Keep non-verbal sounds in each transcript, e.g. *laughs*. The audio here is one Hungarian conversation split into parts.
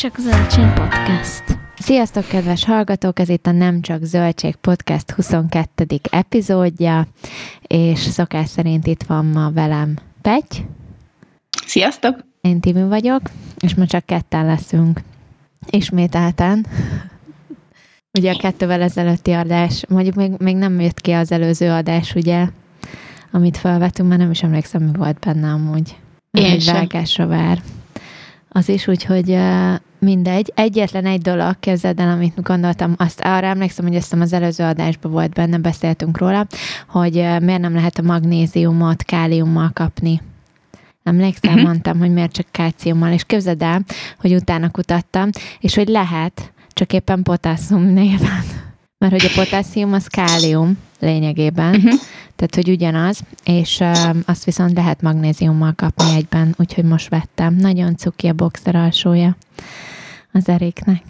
Csak Zöldség Podcast. Sziasztok, kedves hallgatók! Ez itt a Nem Csak Zöldség Podcast 22. epizódja, és szokás szerint itt van ma velem Pety. Sziasztok! Én Timi vagyok, és ma csak ketten leszünk. Ismételten. ugye a kettővel ezelőtti adás, mondjuk még, még nem jött ki az előző adás, ugye, amit felvettünk, mert nem is emlékszem, mi volt benne amúgy. Én Egy sem. vágásra vár. Az is úgy, hogy uh, mindegy. Egyetlen egy dolog, képzeld el, amit gondoltam, azt arra emlékszem, hogy ezt az előző adásban volt benne, beszéltünk róla, hogy miért nem lehet a magnéziumot káliummal kapni. Emlékszel, uh-huh. mondtam, hogy miért csak kálciummal, és képzeld el, hogy utána kutattam, és hogy lehet, csak éppen potásszium néven. *laughs* Mert hogy a potásszium az kálium lényegében, uh-huh. tehát hogy ugyanaz, és uh, azt viszont lehet magnéziummal kapni egyben, úgyhogy most vettem. Nagyon cuki a boxer alsója az Eriknek.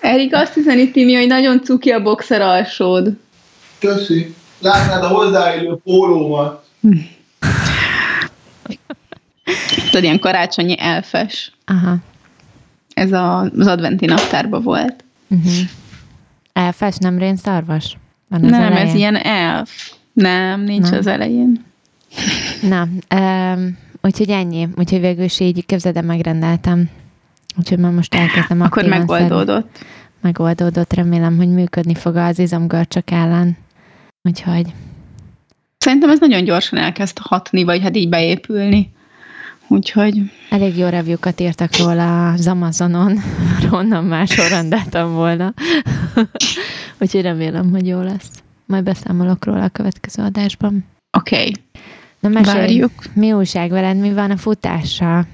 Erik azt hiszem, Timi, hogy nagyon cuki a boxer alsód. Köszi. Látnád a hozzáillő pólómat. Tudod, ilyen karácsonyi elfes. Aha. Ez a, az adventi naptárban volt. Uh-huh. Elfes, nem rénszarvas? Van az nem, elején? ez ilyen elf. Nem, nincs Nem. az elején. Na, um, úgyhogy ennyi. Úgyhogy végül is így képzeld el, megrendeltem. Úgyhogy már most elkezdem Akkor aktívan szedni. megoldódott. Megoldódott, remélem, hogy működni fog az izomgörcsök ellen. Úgyhogy Szerintem ez nagyon gyorsan elkezd hatni, vagy hát így beépülni. Úgyhogy elég jó review-kat írtak róla az Amazonon, *laughs* mert onnan máshol rendeltem volna. *laughs* Úgyhogy remélem, hogy jó lesz. Majd beszámolok róla a következő adásban. oké. Okay. Na mesélj, Várjuk. mi újság veled, mi van a futással?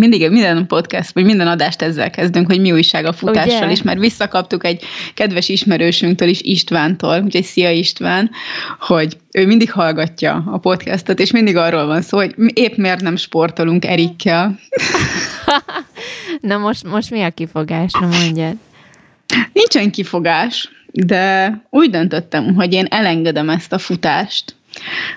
Mindig minden podcast, vagy minden adást ezzel kezdünk, hogy mi újság a futással Ugye? is, mert visszakaptuk egy kedves ismerősünktől is, Istvántól, úgyhogy szia István, hogy ő mindig hallgatja a podcastot, és mindig arról van szó, hogy épp miért nem sportolunk Erikkel. *laughs* Na most, most mi a kifogás? Na mondjad. Nincsen kifogás, de úgy döntöttem, hogy én elengedem ezt a futást,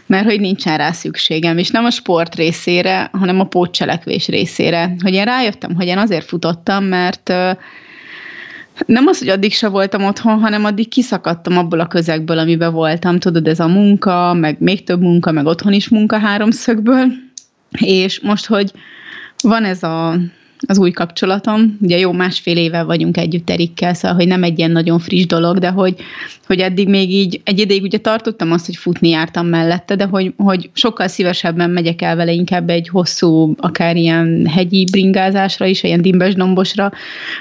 mert hogy nincsen rá szükségem, és nem a sport részére, hanem a pótcselekvés részére. Hogy én rájöttem, hogy én azért futottam, mert nem az, hogy addig se voltam otthon, hanem addig kiszakadtam abból a közegből, amiben voltam. Tudod, ez a munka, meg még több munka, meg otthon is munka háromszögből. És most, hogy van ez a, az új kapcsolatom, ugye jó másfél éve vagyunk együtt Erikkel, szóval, hogy nem egy ilyen nagyon friss dolog, de hogy, hogy eddig még így, egy ideig ugye tartottam azt, hogy futni jártam mellette, de hogy, hogy sokkal szívesebben megyek el vele inkább egy hosszú, akár ilyen hegyi bringázásra is, ilyen dimbes dombosra,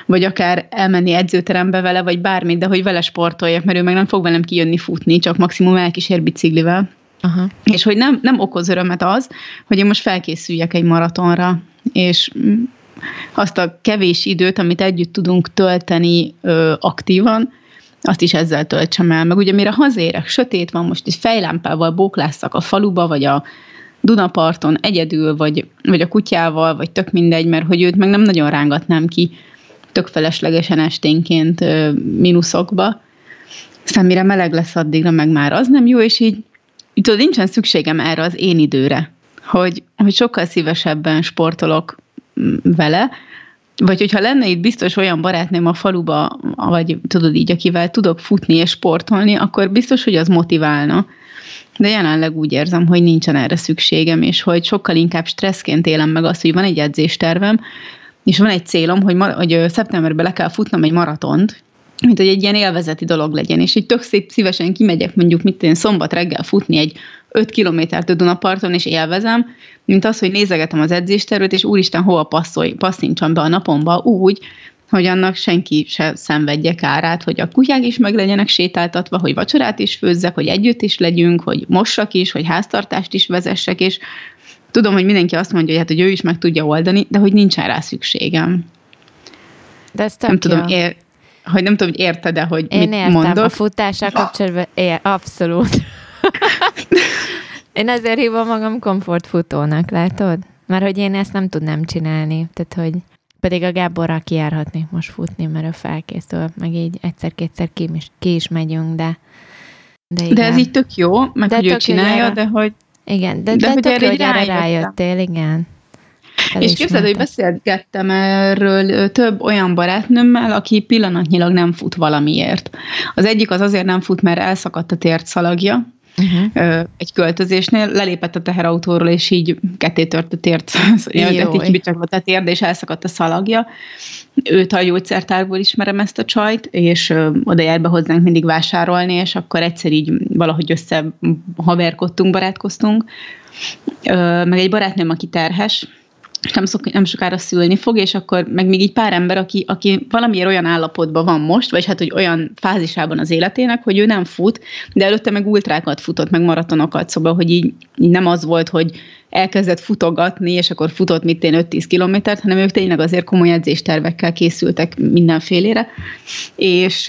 vagy akár elmenni edzőterembe vele, vagy bármit, de hogy vele sportoljak, mert ő meg nem fog velem kijönni futni, csak maximum elkísér biciklivel. Aha. És hogy nem, nem okoz örömet az, hogy én most felkészüljek egy maratonra, és azt a kevés időt, amit együtt tudunk tölteni ö, aktívan, azt is ezzel töltsem el. Meg ugye mire hazérek, sötét van, most egy fejlámpával bóklásszak a faluba, vagy a Dunaparton egyedül, vagy, vagy a kutyával, vagy tök mindegy, mert hogy őt meg nem nagyon rángatnám ki tök feleslegesen esténként ö, mínuszokba. Aztán mire meleg lesz addigra, meg már az nem jó, és így, így tudod, nincsen szükségem erre az én időre, hogy, hogy sokkal szívesebben sportolok vele, vagy hogyha lenne itt biztos olyan barátnőm a faluba, vagy tudod így, akivel tudok futni és sportolni, akkor biztos, hogy az motiválna. De jelenleg úgy érzem, hogy nincsen erre szükségem, és hogy sokkal inkább stresszként élem meg azt, hogy van egy edzéstervem, és van egy célom, hogy, ma, hogy szeptemberben le kell futnom egy maratont, mint hogy egy ilyen élvezeti dolog legyen, és így tök szép szívesen kimegyek mondjuk, mit én szombat reggel futni egy 5 kilométert a Dunaparton, és élvezem, mint az, hogy nézegetem az edzéstervet, és úristen, hova passzolj, passzintsam be a napomba úgy, hogy annak senki se szenvedje kárát, hogy a kutyák is meg legyenek sétáltatva, hogy vacsorát is főzzek, hogy együtt is legyünk, hogy mossak is, hogy háztartást is vezessek, és tudom, hogy mindenki azt mondja, hogy hát, hogy ő is meg tudja oldani, de hogy nincsen rá szükségem. De ez Nem tudom, ér, hogy nem tudom, hogy érted-e, hogy Én mit értem, mondok. a futással kapcsolatban, abszolút. Én ezért hívom magam komfortfutónak, látod? Mert hogy én ezt nem tudnám csinálni, tehát hogy pedig a Gáborral kijárhatnék most futni, mert ő felkészül, meg így egyszer-kétszer ki is, ki is megyünk, de de, igen. De ez így tök jó, meg De hogy ő csinálja, erre- de hogy Igen, de, de de, tök jó, hogy erre rájöttél, igen. És képzeld, hogy beszélgettem erről több olyan barátnőmmel, aki pillanatnyilag nem fut valamiért. Az egyik az azért nem fut, mert elszakadt a tért szalagja, uh-huh. egy költözésnél, lelépett a teherautóról, és így ketté tört a tért, így a térde, és elszakadt a szalagja. Őt a gyógyszertárból ismerem ezt a csajt, és oda jár be hozzánk mindig vásárolni, és akkor egyszer így valahogy össze haverkodtunk, barátkoztunk. Meg egy barátnőm, aki terhes, nem, szok, nem sokára szülni fog, és akkor meg még így pár ember, aki, aki valamiért olyan állapotban van most, vagy hát, hogy olyan fázisában az életének, hogy ő nem fut, de előtte meg ultrákat futott, meg maratonokat, szóval, hogy így, így nem az volt, hogy elkezdett futogatni, és akkor futott mit én 5-10 kilométert, hanem ők tényleg azért komoly edzéstervekkel készültek mindenfélére, és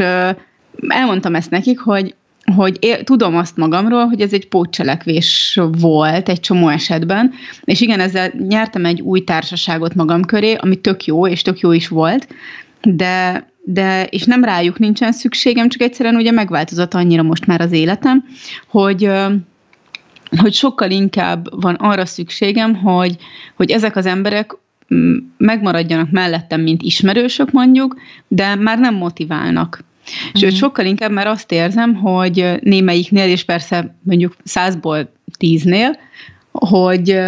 elmondtam ezt nekik, hogy hogy én tudom azt magamról, hogy ez egy pótcselekvés volt egy csomó esetben, és igen, ezzel nyertem egy új társaságot magam köré, ami tök jó, és tök jó is volt, de, de és nem rájuk nincsen szükségem, csak egyszerűen ugye megváltozott annyira most már az életem, hogy hogy sokkal inkább van arra szükségem, hogy, hogy ezek az emberek megmaradjanak mellettem, mint ismerősök mondjuk, de már nem motiválnak. Sőt, sokkal inkább már azt érzem, hogy némelyiknél, és persze mondjuk százból tíznél, hogy,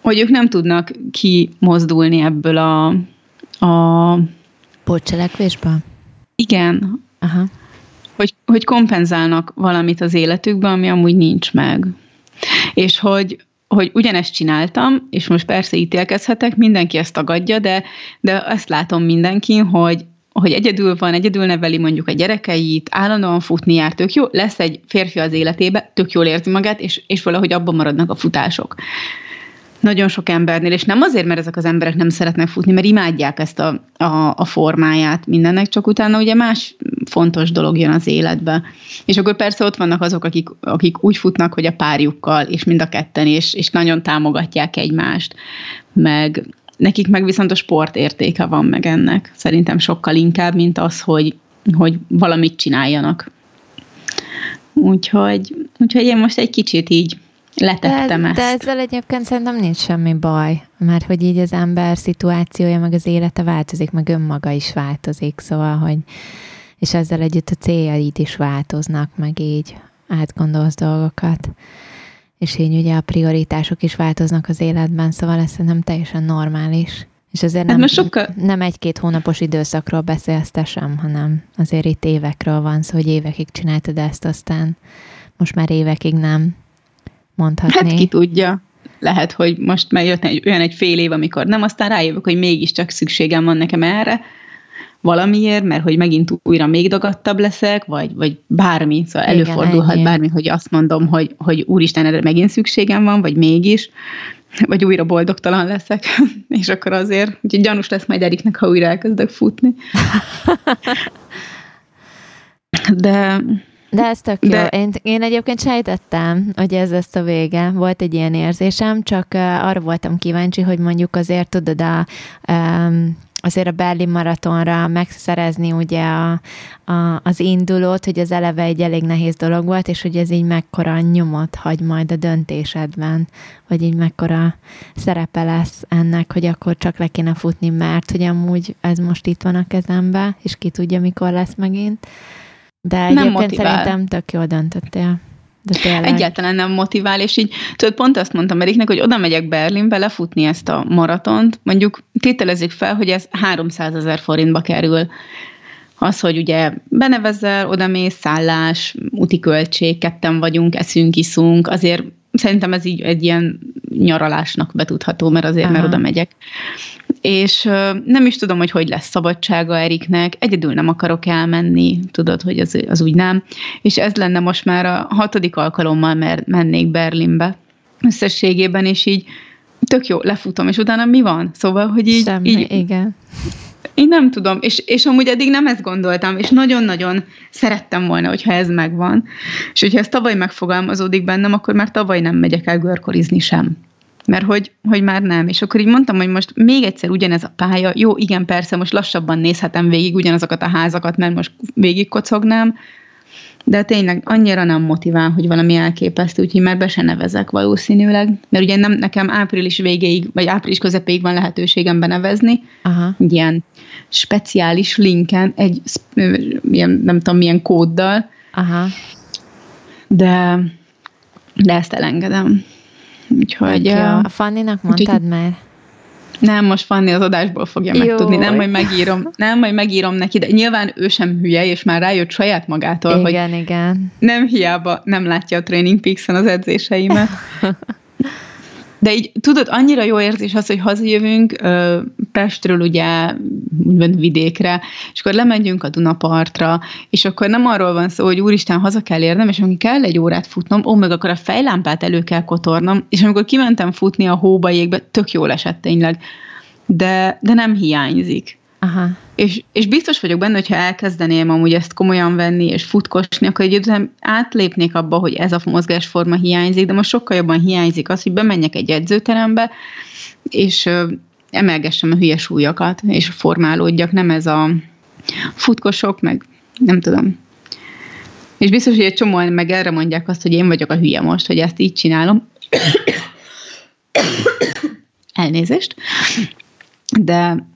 hogy ők nem tudnak kimozdulni ebből a... a Pótcselekvésből? Igen. Aha. Hogy, hogy kompenzálnak valamit az életükben, ami amúgy nincs meg. És hogy, hogy ugyanezt csináltam, és most persze ítélkezhetek, mindenki ezt tagadja, de, de azt látom mindenki, hogy hogy egyedül van, egyedül neveli mondjuk a gyerekeit, állandóan futni jár, tök jó, lesz egy férfi az életébe, tök jól érzi magát, és, és valahogy abban maradnak a futások. Nagyon sok embernél, és nem azért, mert ezek az emberek nem szeretnek futni, mert imádják ezt a, a, a formáját mindennek, csak utána ugye más fontos dolog jön az életbe. És akkor persze ott vannak azok, akik, akik úgy futnak, hogy a párjukkal, és mind a ketten, és, és nagyon támogatják egymást, meg Nekik meg viszont a sport értéke van meg ennek. Szerintem sokkal inkább, mint az, hogy, hogy valamit csináljanak. Úgyhogy, úgyhogy én most egy kicsit így letettem de, ezt. De ezzel egyébként szerintem nincs semmi baj, mert hogy így az ember szituációja, meg az élete változik, meg önmaga is változik, szóval, hogy és ezzel együtt a céljaid is változnak, meg így átgondolsz dolgokat és így ugye a prioritások is változnak az életben, szóval ez nem teljesen normális. És azért hát nem, sokkal... nem egy-két hónapos időszakról beszélsz te sem, hanem azért itt évekről van szó, hogy évekig csináltad ezt, aztán most már évekig nem mondhatni. Hát ki tudja. Lehet, hogy most már jött egy, olyan egy fél év, amikor nem, aztán rájövök, hogy mégiscsak szükségem van nekem erre, valamiért, mert hogy megint újra még dagadtabb leszek, vagy, vagy bármi, szóval Igen, előfordulhat ennyi. bármi, hogy azt mondom, hogy, hogy úristen, erre megint szükségem van, vagy mégis, *laughs* vagy újra boldogtalan leszek, *laughs* és akkor azért, úgyhogy gyanús lesz majd Eriknek, ha újra elkezdek futni. *laughs* De de ez tök De... jó. Én, én egyébként sejtettem, hogy ez lesz a vége. Volt egy ilyen érzésem, csak uh, arra voltam kíváncsi, hogy mondjuk azért tudod a um, azért a Berlin maratonra megszerezni ugye a, a, az indulót, hogy az eleve egy elég nehéz dolog volt, és hogy ez így mekkora nyomot hagy majd a döntésedben, vagy így mekkora szerepe lesz ennek, hogy akkor csak le kéne futni, mert hogy amúgy ez most itt van a kezembe, és ki tudja, mikor lesz megint. De egyébként szerintem tök jól döntöttél. De tényleg. Egyáltalán nem motivál, és így tudod, pont azt mondtam Eriknek, hogy oda megyek Berlinbe lefutni ezt a maratont, mondjuk tételezzük fel, hogy ez 300 ezer forintba kerül. Az, hogy ugye benevezel, oda mész, szállás, úti költség, ketten vagyunk, eszünk, iszunk, azért szerintem ez így egy ilyen nyaralásnak betudható, mert azért, Aha. mert oda megyek és nem is tudom, hogy hogy lesz szabadsága Eriknek, egyedül nem akarok elmenni, tudod, hogy az, az úgy nem, és ez lenne most már a hatodik alkalommal, mert mennék Berlinbe összességében, és így tök jó, lefutom, és utána mi van? Szóval, hogy így... Semmi, így igen. Én nem tudom, és, és amúgy eddig nem ezt gondoltam, és nagyon-nagyon szerettem volna, hogyha ez megvan. És hogyha ez tavaly megfogalmazódik bennem, akkor már tavaly nem megyek el görkorizni sem mert hogy, hogy már nem. És akkor így mondtam, hogy most még egyszer ugyanez a pálya, jó, igen, persze, most lassabban nézhetem végig ugyanazokat a házakat, mert most végig kocognám, de tényleg annyira nem motivál, hogy valami elképesztő, úgyhogy már be se nevezek valószínűleg, mert ugye nem, nekem április végéig, vagy április közepéig van lehetőségem benevezni, Aha. ilyen speciális linken, egy ilyen, nem tudom milyen kóddal, Aha. de, de ezt elengedem. Úgyhogy... Ö, A Fanninak mondtad már? Nem, most Fanni az adásból fogja Jó. megtudni, nem, majd megírom, nem, majd megírom neki, de nyilván ő sem hülye, és már rájött saját magától, hogy Igen, igen. nem hiába nem látja a Training Peaks-en az edzéseimet. *laughs* De így tudod, annyira jó érzés az, hogy hazajövünk Pestről ugye úgymond vidékre, és akkor lemegyünk a Dunapartra, és akkor nem arról van szó, hogy úristen, haza kell érnem, és amikor kell egy órát futnom, ó, meg akkor a fejlámpát elő kell kotornom, és amikor kimentem futni a hóba, jégbe, tök jól esett tényleg, de, de nem hiányzik. Aha. És, és biztos vagyok benne, hogyha elkezdeném amúgy ezt komolyan venni és futkosni, akkor egy után átlépnék abba, hogy ez a mozgásforma hiányzik, de most sokkal jobban hiányzik az, hogy bemenjek egy edzőterembe, és emelgessem a hülye súlyokat, és formálódjak, nem ez a futkosok, meg nem tudom. És biztos, hogy egy csomóan meg erre mondják azt, hogy én vagyok a hülye most, hogy ezt így csinálom. *coughs* Elnézést. De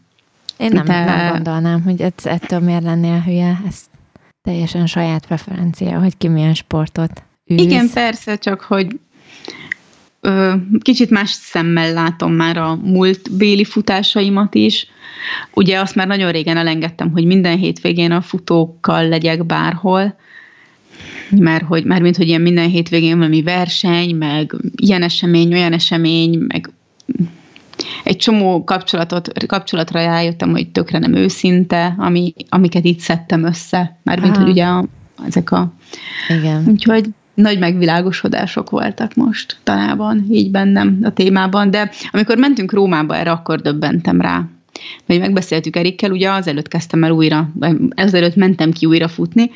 Én nem, De- nem gondolnám, hogy ez, ettől miért lennél hülye. Ez teljesen saját preferencia, hogy ki milyen sportot űz. Igen, persze, csak hogy ö, kicsit más szemmel látom már a múlt béli futásaimat is. Ugye azt már nagyon régen elengedtem, hogy minden hétvégén a futókkal legyek bárhol, mert hogy, már mint hogy ilyen minden hétvégén valami verseny, meg ilyen esemény, olyan esemény, meg egy csomó kapcsolatot, kapcsolatra rájöttem, hogy tökre nem őszinte, ami, amiket itt szedtem össze. Mármint, Aha. hogy ugye a, ezek a Igen. Úgyhogy nagy megvilágosodások voltak most talában, így bennem a témában, de amikor mentünk Rómába erre, akkor döbbentem rá. Vagy megbeszéltük Erikkel, ugye azelőtt kezdtem el újra, vagy ezelőtt mentem ki újra futni,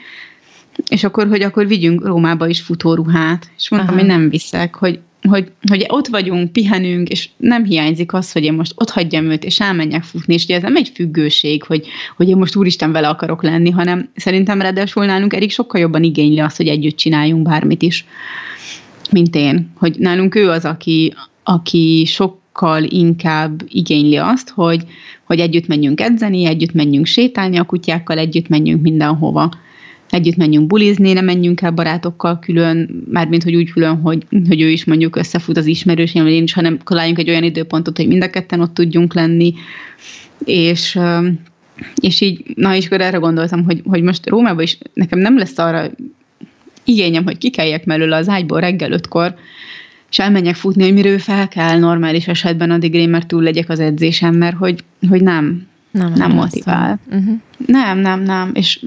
és akkor, hogy akkor vigyünk Rómába is futóruhát. És mondtam, Aha. hogy nem viszek, hogy, hogy, hogy ott vagyunk, pihenünk, és nem hiányzik az, hogy én most ott hagyjam őt, és elmenjek futni, és ugye ez nem egy függőség, hogy, hogy én most úristen vele akarok lenni, hanem szerintem ráadásul nálunk Erik sokkal jobban igényli azt, hogy együtt csináljunk bármit is, mint én. Hogy nálunk ő az, aki, aki sokkal inkább igényli azt, hogy, hogy együtt menjünk edzeni, együtt menjünk sétálni a kutyákkal, együtt menjünk mindenhova együtt menjünk bulizni, ne menjünk el barátokkal külön, mármint, hogy úgy külön, hogy, hogy ő is mondjuk összefut az ismerősén, vagy én is, hanem találjunk egy olyan időpontot, hogy mind a ketten ott tudjunk lenni, és, és így, na és akkor erre gondoltam, hogy, hogy most Rómában is nekem nem lesz arra igényem, hogy kikeljek mellőle az ágyból reggel ötkor, és elmenjek futni, hogy mire fel kell normális esetben, addig én már túl legyek az edzésem, mert hogy, hogy nem, Nem, nem motivál. Uh-huh. nem, nem, nem, és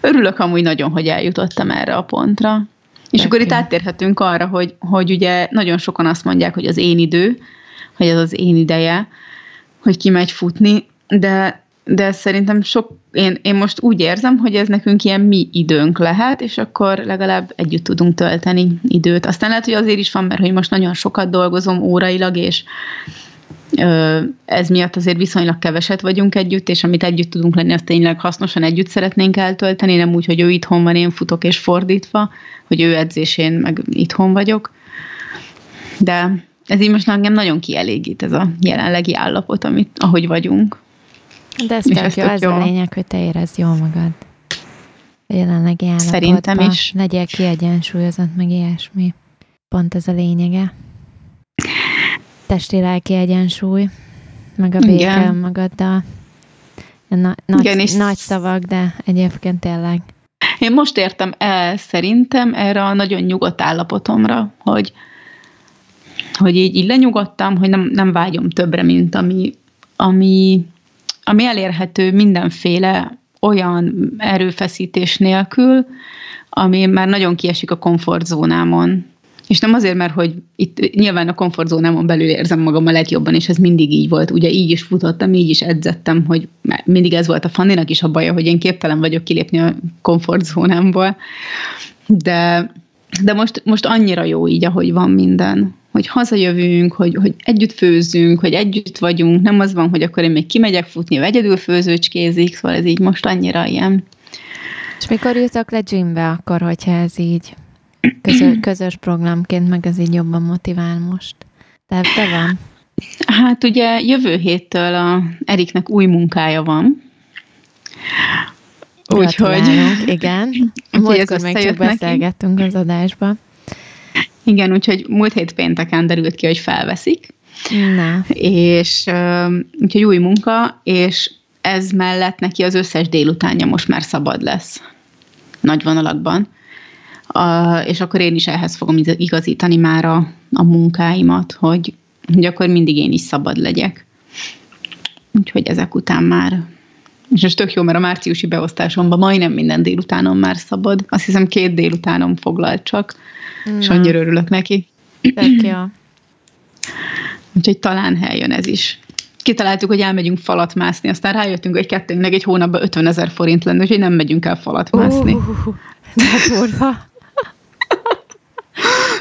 örülök amúgy nagyon, hogy eljutottam erre a pontra. És Tök akkor itt áttérhetünk arra, hogy, hogy ugye nagyon sokan azt mondják, hogy az én idő, hogy ez az én ideje, hogy kimegy futni, de, de szerintem sok, én, én most úgy érzem, hogy ez nekünk ilyen mi időnk lehet, és akkor legalább együtt tudunk tölteni időt. Aztán lehet, hogy azért is van, mert hogy most nagyon sokat dolgozom órailag, és ez miatt azért viszonylag keveset vagyunk együtt, és amit együtt tudunk lenni, azt tényleg hasznosan együtt szeretnénk eltölteni, nem úgy, hogy ő itthon van, én futok, és fordítva, hogy ő edzésén meg itthon vagyok. De ez így most engem nagyon kielégít ez a jelenlegi állapot, amit, ahogy vagyunk. De ez tök jó, ez jó. a lényeg, hogy te érezd jól magad. A jelenlegi állapotban. Szerintem is. Legyél kiegyensúlyozott, meg ilyesmi. Pont ez a lényege. Testi-lelki egyensúly, meg a béke Igen. magaddal. Na, nagy, Igen, és- nagy szavak, de egyébként tényleg. Én most értem el szerintem erre a nagyon nyugodt állapotomra, hogy, hogy így, így lenyugodtam, hogy nem, nem vágyom többre, mint ami, ami, ami elérhető mindenféle olyan erőfeszítés nélkül, ami már nagyon kiesik a komfortzónámon. És nem azért, mert hogy itt nyilván a komfortzónámon belül érzem magam a legjobban, és ez mindig így volt. Ugye így is futottam, így is edzettem, hogy mindig ez volt a Fanninak is a baja, hogy én képtelen vagyok kilépni a komfortzónámból. De, de most, most annyira jó így, ahogy van minden. Hogy hazajövünk, hogy, hogy együtt főzzünk, hogy együtt vagyunk. Nem az van, hogy akkor én még kimegyek futni, vagy egyedül főzőcskézik, szóval ez így most annyira ilyen És mikor jutok le gymbe akkor, hogyha ez így közö, közös programként, meg ez így jobban motivál most? Te, te van? Hát ugye jövő héttől a Eriknek új munkája van. Úgyhogy... Igen. Múltkor még csak beszélgettünk az adásba. Igen, úgyhogy múlt hét pénteken derült ki, hogy felveszik. Na. És úgyhogy új munka, és ez mellett neki az összes délutánja most már szabad lesz. Nagy vonalakban. A, és akkor én is ehhez fogom igazítani már a, a munkáimat, hogy, hogy akkor mindig én is szabad legyek. Úgyhogy ezek után már és ez tök jó, mert a márciusi beosztásomban majdnem minden délutánom már szabad. Azt hiszem két délutánom foglalt csak, Na. és annyira örülök neki. Tök jó. *clears throat* Úgyhogy talán jön ez is. Kitaláltuk, hogy elmegyünk falat mászni, aztán rájöttünk, hogy kettőnknek egy hónapban 50 ezer forint lenne, úgyhogy nem megyünk el falat mászni. Uh, de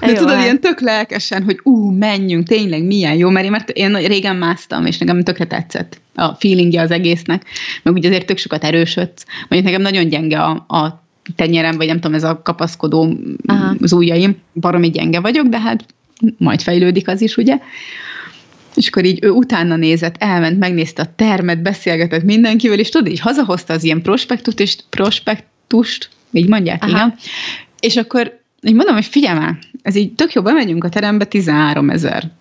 De jó, tudod, hát. ilyen tök lelkesen, hogy ú, menjünk, tényleg milyen jó, mert én, mert én régen másztam, és nekem tökre tetszett a feelingje az egésznek, meg ugye azért tök sokat erősödsz. Mondjuk nekem nagyon gyenge a, a tenyerem, vagy nem tudom, ez a kapaszkodó Aha. az ujjaim, baromi gyenge vagyok, de hát majd fejlődik az is, ugye? És akkor így ő utána nézett, elment, megnézte a termet, beszélgetett mindenkivel, és tudod, így hazahozta az ilyen prospektust, és prospektust, így mondják, Aha. igen. És akkor így mondom, hogy figyelj már, ez így tök jó, bemegyünk a terembe 13 ezer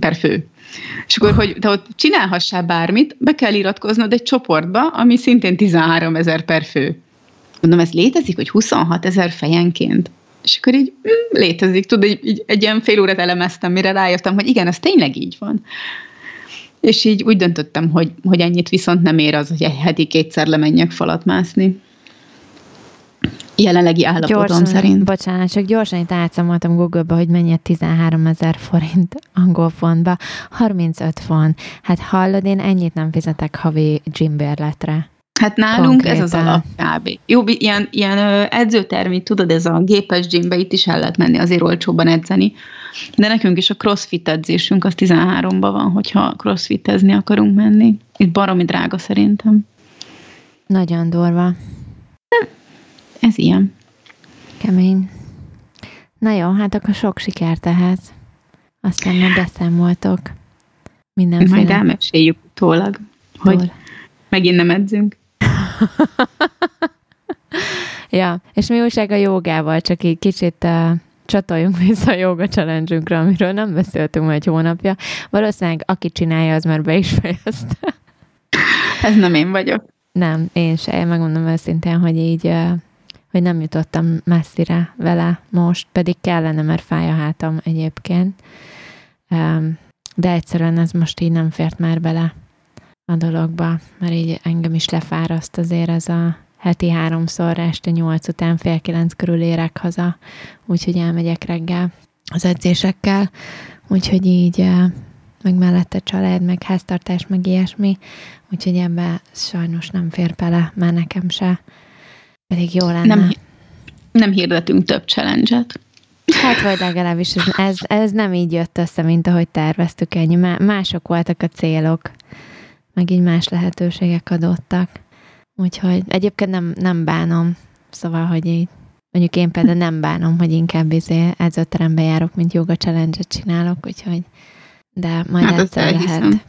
per fő. És akkor, hogy te ott csinálhassál bármit, be kell iratkoznod egy csoportba, ami szintén 13 ezer per fő. Mondom, ez létezik, hogy 26 ezer fejenként? És akkor így mm, létezik, tudod, így, így egy ilyen fél órát elemeztem, mire rájöttem, hogy igen, ez tényleg így van. És így úgy döntöttem, hogy, hogy ennyit viszont nem ér az, hogy egy heti kétszer lemenjek falat mászni jelenlegi állapotom gyorsan, szerint. Bocsánat, csak gyorsan itt átszámoltam Google-ba, hogy mennyi 13 ezer forint angol fontba. 35 font. Hát hallod, én ennyit nem fizetek havi gymbérletre. Hát nálunk Konkrétan. ez az alap kb. Jó, ilyen, ilyen edzőtermi, tudod, ez a gépes gymbe itt is el lehet menni azért olcsóban edzeni. De nekünk is a crossfit edzésünk az 13-ban van, hogyha crossfitezni akarunk menni. Itt baromi drága szerintem. Nagyon durva ez ilyen. Kemény. Na jó, hát akkor sok sikert ehhez. Aztán már beszámoltok. Mindenféle. Majd elmeséljük utólag, hogy Túl. megint nem edzünk. *laughs* ja, és mi újság a jogával, csak így kicsit uh, csatoljunk vissza a joga challenge amiről nem beszéltünk már egy hónapja. Valószínűleg aki csinálja, az már be is fejezte. Ez nem én vagyok. Nem, én se. Megmondom őszintén, hogy így uh, hogy nem jutottam messzire vele most, pedig kellene, mert fáj a hátam egyébként. De egyszerűen ez most így nem fért már bele a dologba, mert így engem is lefáraszt azért ez a heti háromszor, este nyolc után fél kilenc körül érek haza, úgyhogy elmegyek reggel az edzésekkel, úgyhogy így meg mellette család, meg háztartás, meg ilyesmi, úgyhogy ebbe sajnos nem fér bele, már nekem se. Pedig jó lenne. Nem, nem hirdetünk több challenge-et. Hát vagy legalábbis ez, ez, ez nem így jött össze, mint ahogy terveztük ennyi. Mások voltak a célok, meg így más lehetőségek adottak. Úgyhogy egyébként nem, nem bánom. Szóval, hogy így mondjuk én például nem bánom, hogy inkább izé edzőterembe járok, mint joga challenge csinálok, úgyhogy de majd hát egyszer lehet.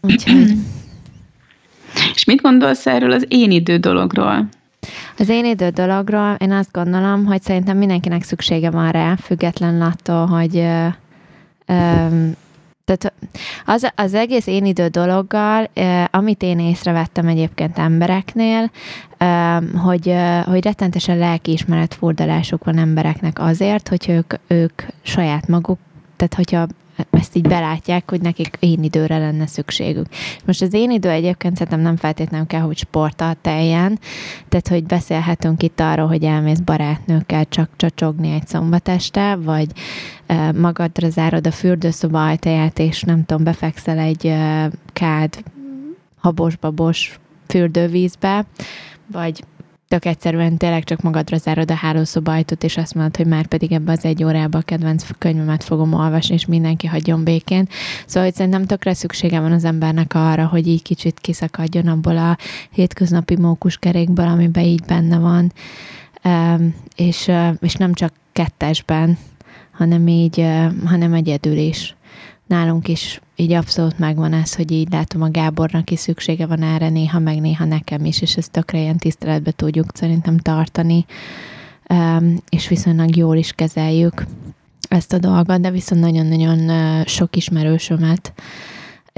Úgyhogy és mit gondolsz erről az én idő dologról? Az én idő dologról én azt gondolom, hogy szerintem mindenkinek szüksége van rá, független attól, hogy ö, ö, tehát az, az egész én idő dologgal, amit én észrevettem egyébként embereknél, hogy, hogy rettentesen lelkiismeret furdalásuk van embereknek azért, hogy ők, ők saját maguk, tehát hogyha ezt így belátják, hogy nekik én időre lenne szükségük. Most az én idő egyébként szerintem nem feltétlenül kell, hogy sporttal teljen, tehát hogy beszélhetünk itt arról, hogy elmész barátnőkkel csak csacsogni egy szombat este, vagy magadra zárod a fürdőszoba ajtaját, és nem tudom, befekszel egy kád habos-babos fürdővízbe, vagy tök egyszerűen tényleg csak magadra zárod a hálószoba ajtót, és azt mondod, hogy már pedig ebbe az egy órába a kedvenc könyvemet fogom olvasni, és mindenki hagyjon békén. Szóval hogy szerintem tökre szüksége van az embernek arra, hogy így kicsit kiszakadjon abból a hétköznapi mókuskerékből, amiben így benne van, és, és nem csak kettesben, hanem így, hanem egyedül is. Nálunk is így abszolút megvan ez, hogy így látom a Gábornak is szüksége van erre, néha meg néha nekem is, és ezt tökre ilyen tiszteletbe tudjuk szerintem tartani, és viszonylag jól is kezeljük ezt a dolgot, de viszont nagyon-nagyon sok ismerősömet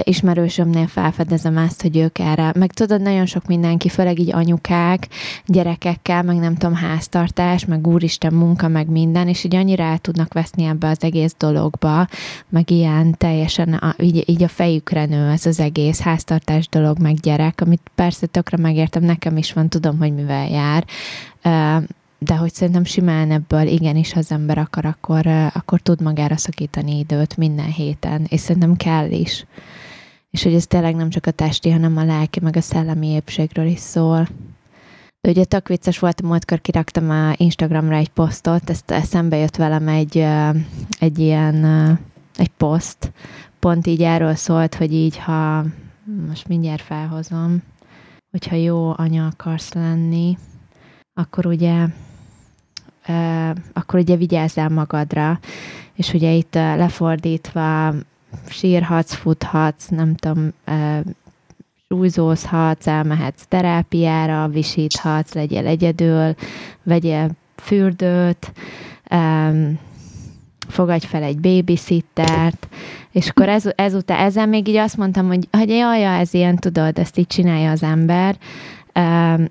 ismerősömnél felfedezem azt, hogy ők erre, meg tudod, nagyon sok mindenki, főleg így anyukák, gyerekekkel, meg nem tudom, háztartás, meg úristen munka, meg minden, és így annyira el tudnak veszni ebbe az egész dologba, meg ilyen teljesen a, így, így a fejükre nő ez az egész háztartás dolog, meg gyerek, amit persze tökre megértem, nekem is van, tudom, hogy mivel jár, de hogy szerintem simán ebből igenis, ha az ember akar, akkor, akkor tud magára szakítani időt minden héten, és szerintem kell is és hogy ez tényleg nem csak a testi, hanem a lelki, meg a szellemi épségről is szól. De ugye tök vicces volt, múltkor kiraktam a Instagramra egy posztot, ezt eszembe jött velem egy, egy ilyen, egy poszt, pont így erről szólt, hogy így, ha most mindjárt felhozom, hogyha jó anya akarsz lenni, akkor ugye akkor ugye vigyázzál magadra, és ugye itt lefordítva sírhatsz, futhatsz, nem tudom, súlyzózhatsz, elmehetsz terápiára, visíthatsz, legyél egyedül, vegyél fürdőt, fogadj fel egy babysittert, és akkor ez, ezután, ezzel még így azt mondtam, hogy, hogy jaj, ez ilyen, tudod, ezt így csinálja az ember,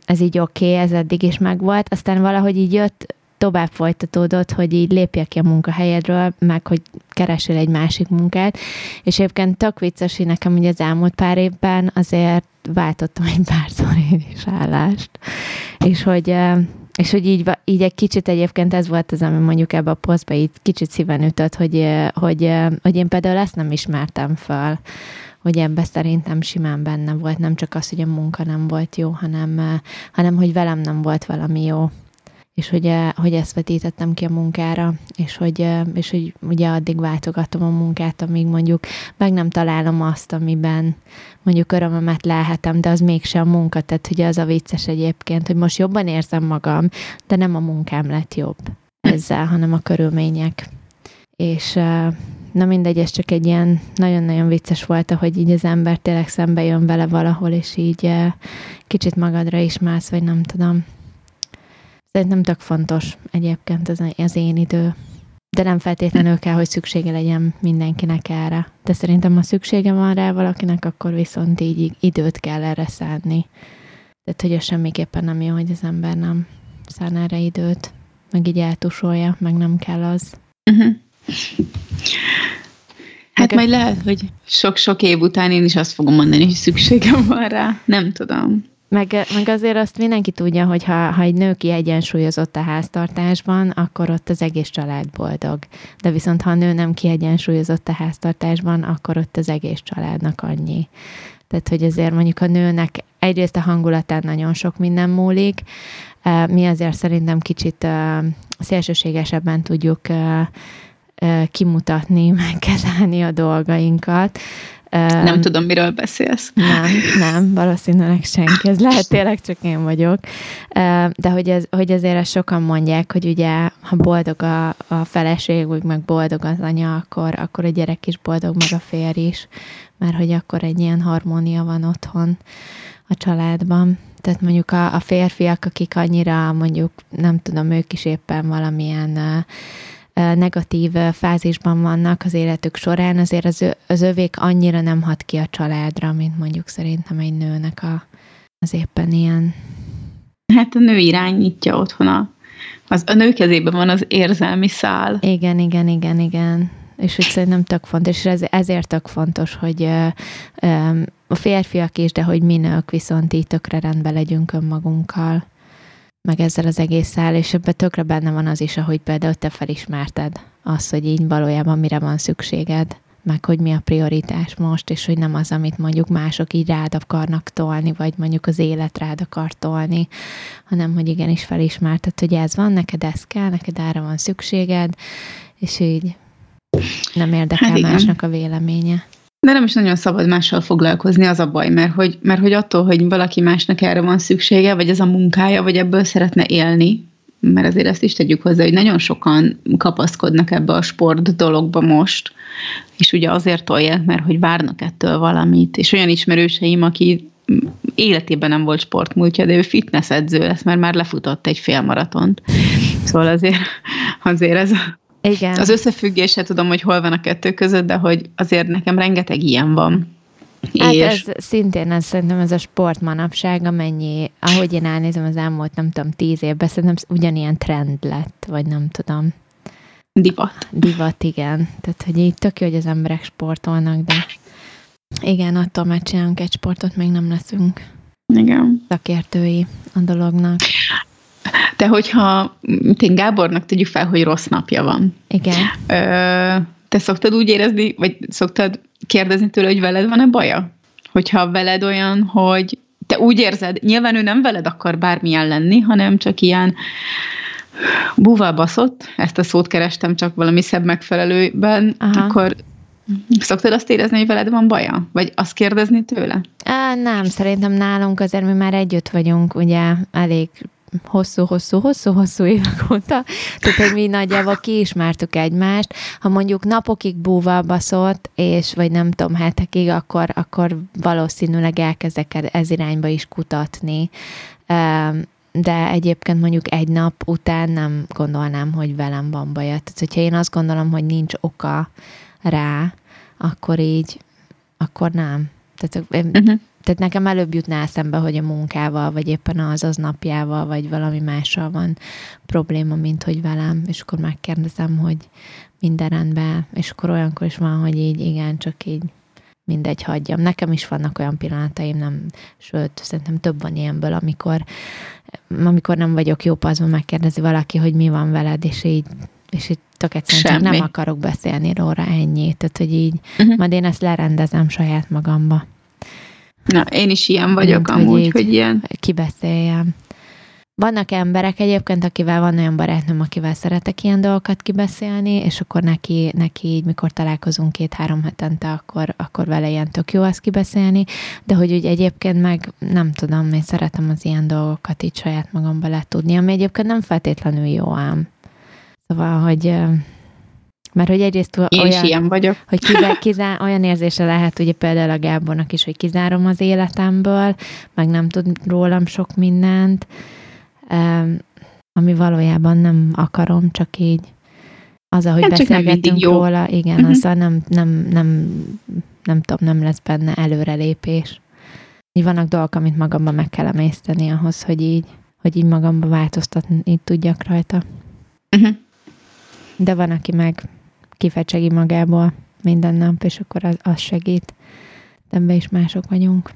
ez így oké, okay, ez eddig is megvolt, aztán valahogy így jött tovább folytatódott, hogy így lépjek ki a munkahelyedről, meg hogy keresél egy másik munkát, és egyébként tök vicces, hogy nekem ugye az elmúlt pár évben azért váltottam egy párszor én is állást, és hogy és hogy így, így egy kicsit egyébként ez volt az, ami mondjuk ebbe a posztba így kicsit szíven ütött, hogy, hogy, hogy én például ezt nem ismertem fel, hogy ebbe szerintem simán benne volt, nem csak az, hogy a munka nem volt jó, hanem, hanem hogy velem nem volt valami jó és hogy, eh, hogy ezt vetítettem ki a munkára, és hogy, eh, és hogy ugye addig váltogatom a munkát, amíg mondjuk meg nem találom azt, amiben mondjuk örömömet lehetem, de az mégse a munka, tehát ugye az a vicces egyébként, hogy most jobban érzem magam, de nem a munkám lett jobb ezzel, hanem a körülmények. És eh, na mindegy, ez csak egy ilyen nagyon-nagyon vicces volt, hogy így az ember tényleg szembe jön vele valahol, és így kicsit magadra is mász, vagy nem tudom. Szerintem tök fontos egyébként az, az én idő. De nem feltétlenül kell, hogy szüksége legyen mindenkinek erre. De szerintem, ha szüksége van rá valakinek, akkor viszont így időt kell erre szánni. Tehát, hogy az semmiképpen nem jó, hogy az ember nem szán erre időt, meg így eltusolja, meg nem kell az. Uh-huh. Hát majd lehet, hogy sok-sok év után én is azt fogom mondani, hogy szükségem van rá. Nem tudom. Meg, meg azért azt mindenki tudja, hogy ha, ha egy nő kiegyensúlyozott a háztartásban, akkor ott az egész család boldog. De viszont ha a nő nem kiegyensúlyozott a háztartásban, akkor ott az egész családnak annyi. Tehát, hogy azért mondjuk a nőnek egyrészt a hangulatán nagyon sok minden múlik, mi azért szerintem kicsit szélsőségesebben tudjuk kimutatni, *laughs* megkezelni a dolgainkat, nem tudom, miről beszélsz. Nem, nem, valószínűleg senki. Ez lehet tényleg csak én vagyok. De hogy, ez, hogy azért ezt sokan mondják, hogy ugye, ha boldog a, a feleség, úgy meg boldog az anya, akkor, akkor a gyerek is boldog, meg a férj is. Mert hogy akkor egy ilyen harmónia van otthon a családban. Tehát mondjuk a, a férfiak, akik annyira mondjuk, nem tudom, ők is éppen valamilyen uh, negatív fázisban vannak az életük során, azért az, az övék annyira nem hat ki a családra, mint mondjuk szerintem egy nőnek a, az éppen ilyen. Hát a nő irányítja otthon a, az, a nő kezében van az érzelmi szál. Igen, igen, igen, igen. És hogy szerintem tök fontos, és ez, ezért tök fontos, hogy a férfiak is, de hogy mi nők viszont így tökre rendben legyünk önmagunkkal meg ezzel az egésszel, és ebben tökre benne van az is, ahogy például te felismerted azt, hogy így valójában mire van szükséged, meg hogy mi a prioritás most, és hogy nem az, amit mondjuk mások így rád akarnak tolni, vagy mondjuk az élet rád akar tolni, hanem hogy igenis felismerted, hogy ez van, neked ez kell, neked erre van szükséged, és így nem érdekel hát másnak a véleménye. De nem is nagyon szabad mással foglalkozni, az a baj, mert hogy, mert hogy attól, hogy valaki másnak erre van szüksége, vagy ez a munkája, vagy ebből szeretne élni, mert azért ezt is tegyük hozzá, hogy nagyon sokan kapaszkodnak ebbe a sport dologba most, és ugye azért tolják, mert hogy várnak ettől valamit, és olyan ismerőseim, aki életében nem volt sportmúltja, de ő fitness edző lesz, mert már lefutott egy fél maratont. Szóval azért, azért ez igen. Az összefüggése tudom, hogy hol van a kettő között, de hogy azért nekem rengeteg ilyen van. Hát és... ez szintén, ez szerintem ez a sport manapság, amennyi, ahogy én elnézem az elmúlt, nem tudom, tíz évben, szerintem ugyanilyen trend lett, vagy nem tudom. Divat. Divat, igen. Tehát, hogy így tök jó, hogy az emberek sportolnak, de igen, attól már csinálunk egy sportot, még nem leszünk igen. szakértői a dolognak. De hogyha én Gábornak tegyük fel, hogy rossz napja van. Igen. Ö, te szoktad úgy érezni, vagy szoktad kérdezni tőle, hogy veled van-e baja? Hogyha veled olyan, hogy te úgy érzed, nyilván ő nem veled akar bármilyen lenni, hanem csak ilyen búval baszott, ezt a szót kerestem csak valami szebb megfelelőben, Aha. akkor Szoktad azt érezni, hogy veled van baja? Vagy azt kérdezni tőle? Á, nem, szerintem nálunk azért mi már együtt vagyunk, ugye elég hosszú-hosszú-hosszú-hosszú évek óta, tehát hogy mi nagyjából kiismertük egymást. Ha mondjuk napokig búval baszott, és vagy nem tudom, hetekig, akkor, akkor valószínűleg elkezdek ez irányba is kutatni. De egyébként mondjuk egy nap után nem gondolnám, hogy velem van baja. Tehát, hogyha én azt gondolom, hogy nincs oka rá, akkor így, akkor nem. Tehát uh-huh tehát nekem előbb jutná eszembe, hogy a munkával, vagy éppen az az napjával, vagy valami mással van probléma, mint hogy velem, és akkor megkérdezem, hogy minden rendben, és akkor olyankor is van, hogy így igen, csak így mindegy, hagyjam. Nekem is vannak olyan pillanataim, nem, sőt, szerintem több van ilyenből, amikor, amikor nem vagyok jó pazban, megkérdezi valaki, hogy mi van veled, és így, és így tök egyszerűen nem akarok beszélni róla ennyi. Tehát, hogy így, uh-huh. majd én ezt lerendezem saját magamba. Na, én is ilyen vagyok Mint, amúgy, hogy, hogy ilyen. Kibeszéljem. Vannak emberek egyébként, akivel van olyan barátnőm, akivel szeretek ilyen dolgokat kibeszélni, és akkor neki, neki így, mikor találkozunk két-három hetente, akkor, akkor vele ilyen tök jó ezt kibeszélni, de hogy úgy egyébként meg nem tudom, én szeretem az ilyen dolgokat így saját magamba letudni, ami egyébként nem feltétlenül jó ám. Szóval, hogy mert hogy egyrészt Én olyan, ilyen vagyok. hogy kizár, kizár, olyan érzése lehet ugye például a Gábornak is, hogy kizárom az életemből, meg nem tud rólam sok mindent, ami valójában nem akarom, csak így az, ahogy hát beszélgetünk róla, igen, uh-huh. azzal nem, nem, nem, nem tudom, nem lesz benne előrelépés. Így vannak dolgok, amit magamban meg kell emészteni ahhoz, hogy így, hogy így magamba változtatni így tudjak rajta. Uh-huh. De van, aki meg kifecsegi magából minden nap, és akkor az, az segít. De ebben is mások vagyunk.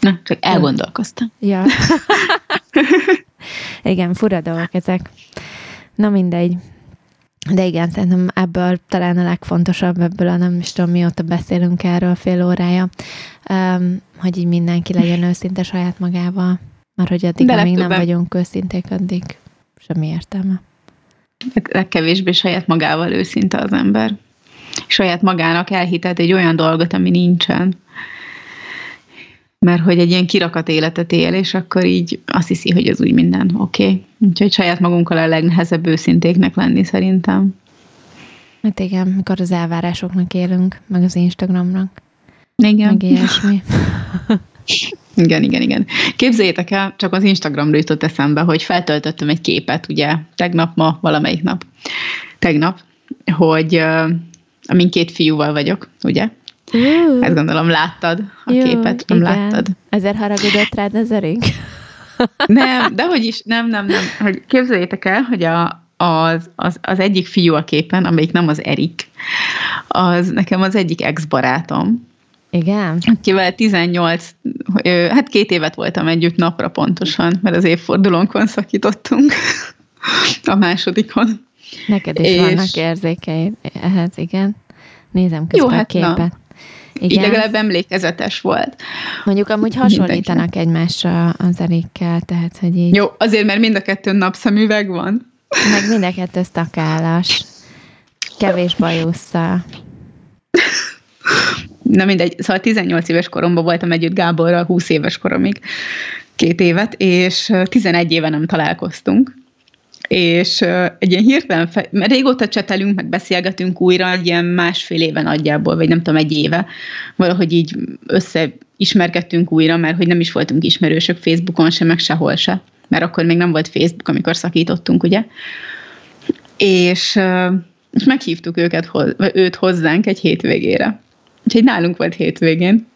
Na, csak elgondolkoztam. Ja. *laughs* igen, fura dolgok ezek. Na mindegy. De igen, szerintem ebből talán a legfontosabb, ebből a nem is tudom mióta beszélünk erről fél órája, um, hogy így mindenki legyen őszinte saját magával. Mert hogy addig, amíg nem vagyunk őszinték, addig semmi értelme legkevésbé saját magával őszinte az ember. Saját magának elhitet egy olyan dolgot, ami nincsen. Mert hogy egy ilyen kirakat életet él, és akkor így azt hiszi, hogy ez úgy minden oké. Okay. Úgyhogy saját magunkkal a legnehezebb őszintéknek lenni szerintem. Hát igen, mikor az elvárásoknak élünk, meg az Instagramnak. Igen. Meg ilyesmi. *laughs* Igen, igen, igen. Képzeljétek el, csak az Instagramra jutott eszembe, hogy feltöltöttem egy képet, ugye, tegnap, ma, valamelyik nap, tegnap, hogy uh, amin két fiúval vagyok, ugye? Uh, Ezt gondolom láttad a jó, képet, nem igen. láttad? Ezért haragudott rád az erig? nem, de hogy is, nem, nem, nem. Hogy képzeljétek el, hogy a, az, az, az egyik fiú a képen, amelyik nem az Erik, az nekem az egyik ex-barátom, igen? Akivel 18, hát két évet voltam együtt napra pontosan, mert az évfordulónkon szakítottunk a másodikon. Neked is és... vannak érzékeid ehhez, igen. Nézem közben Jó, a hát na. képet. Így legalább emlékezetes volt. Mondjuk amúgy hasonlítanak egymásra az Erikkel, tehát hogy így, Jó, azért, mert mind a kettőn napszemüveg van. meg mind a kettő szakállas, kevés bajussza. *laughs* Na mindegy, szóval 18 éves koromban voltam együtt Gáborral 20 éves koromig, két évet, és ö, 11 éve nem találkoztunk. És egy ilyen hirtelen, fe- mert régóta csetelünk, meg beszélgetünk újra, egy ilyen másfél éve nagyjából, vagy nem tudom, egy éve, valahogy így összeismerkedtünk újra, mert hogy nem is voltunk ismerősök Facebookon se, meg sehol se, mert akkor még nem volt Facebook, amikor szakítottunk, ugye? És, és meghívtuk őket, őt hozzánk egy hétvégére. Úgyhogy nálunk volt hétvégén.